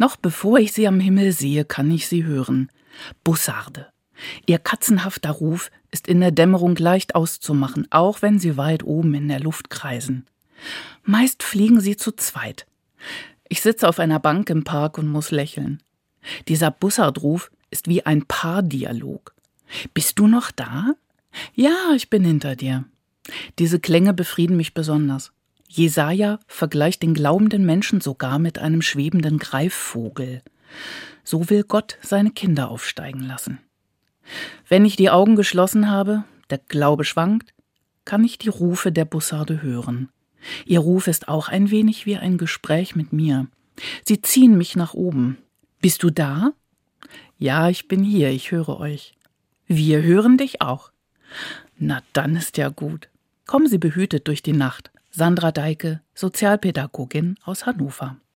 Noch bevor ich sie am Himmel sehe, kann ich sie hören. Bussarde. Ihr katzenhafter Ruf ist in der Dämmerung leicht auszumachen, auch wenn sie weit oben in der Luft kreisen. Meist fliegen sie zu zweit. Ich sitze auf einer Bank im Park und muss lächeln. Dieser Bussardruf ist wie ein Paardialog. Bist du noch da? Ja, ich bin hinter dir. Diese Klänge befrieden mich besonders. Jesaja vergleicht den glaubenden Menschen sogar mit einem schwebenden Greifvogel. So will Gott seine Kinder aufsteigen lassen. Wenn ich die Augen geschlossen habe, der Glaube schwankt, kann ich die Rufe der Bussarde hören. Ihr Ruf ist auch ein wenig wie ein Gespräch mit mir. Sie ziehen mich nach oben. Bist du da? Ja, ich bin hier, ich höre euch. Wir hören dich auch. Na, dann ist ja gut. Kommen Sie behütet durch die Nacht. Sandra Deike, Sozialpädagogin aus Hannover.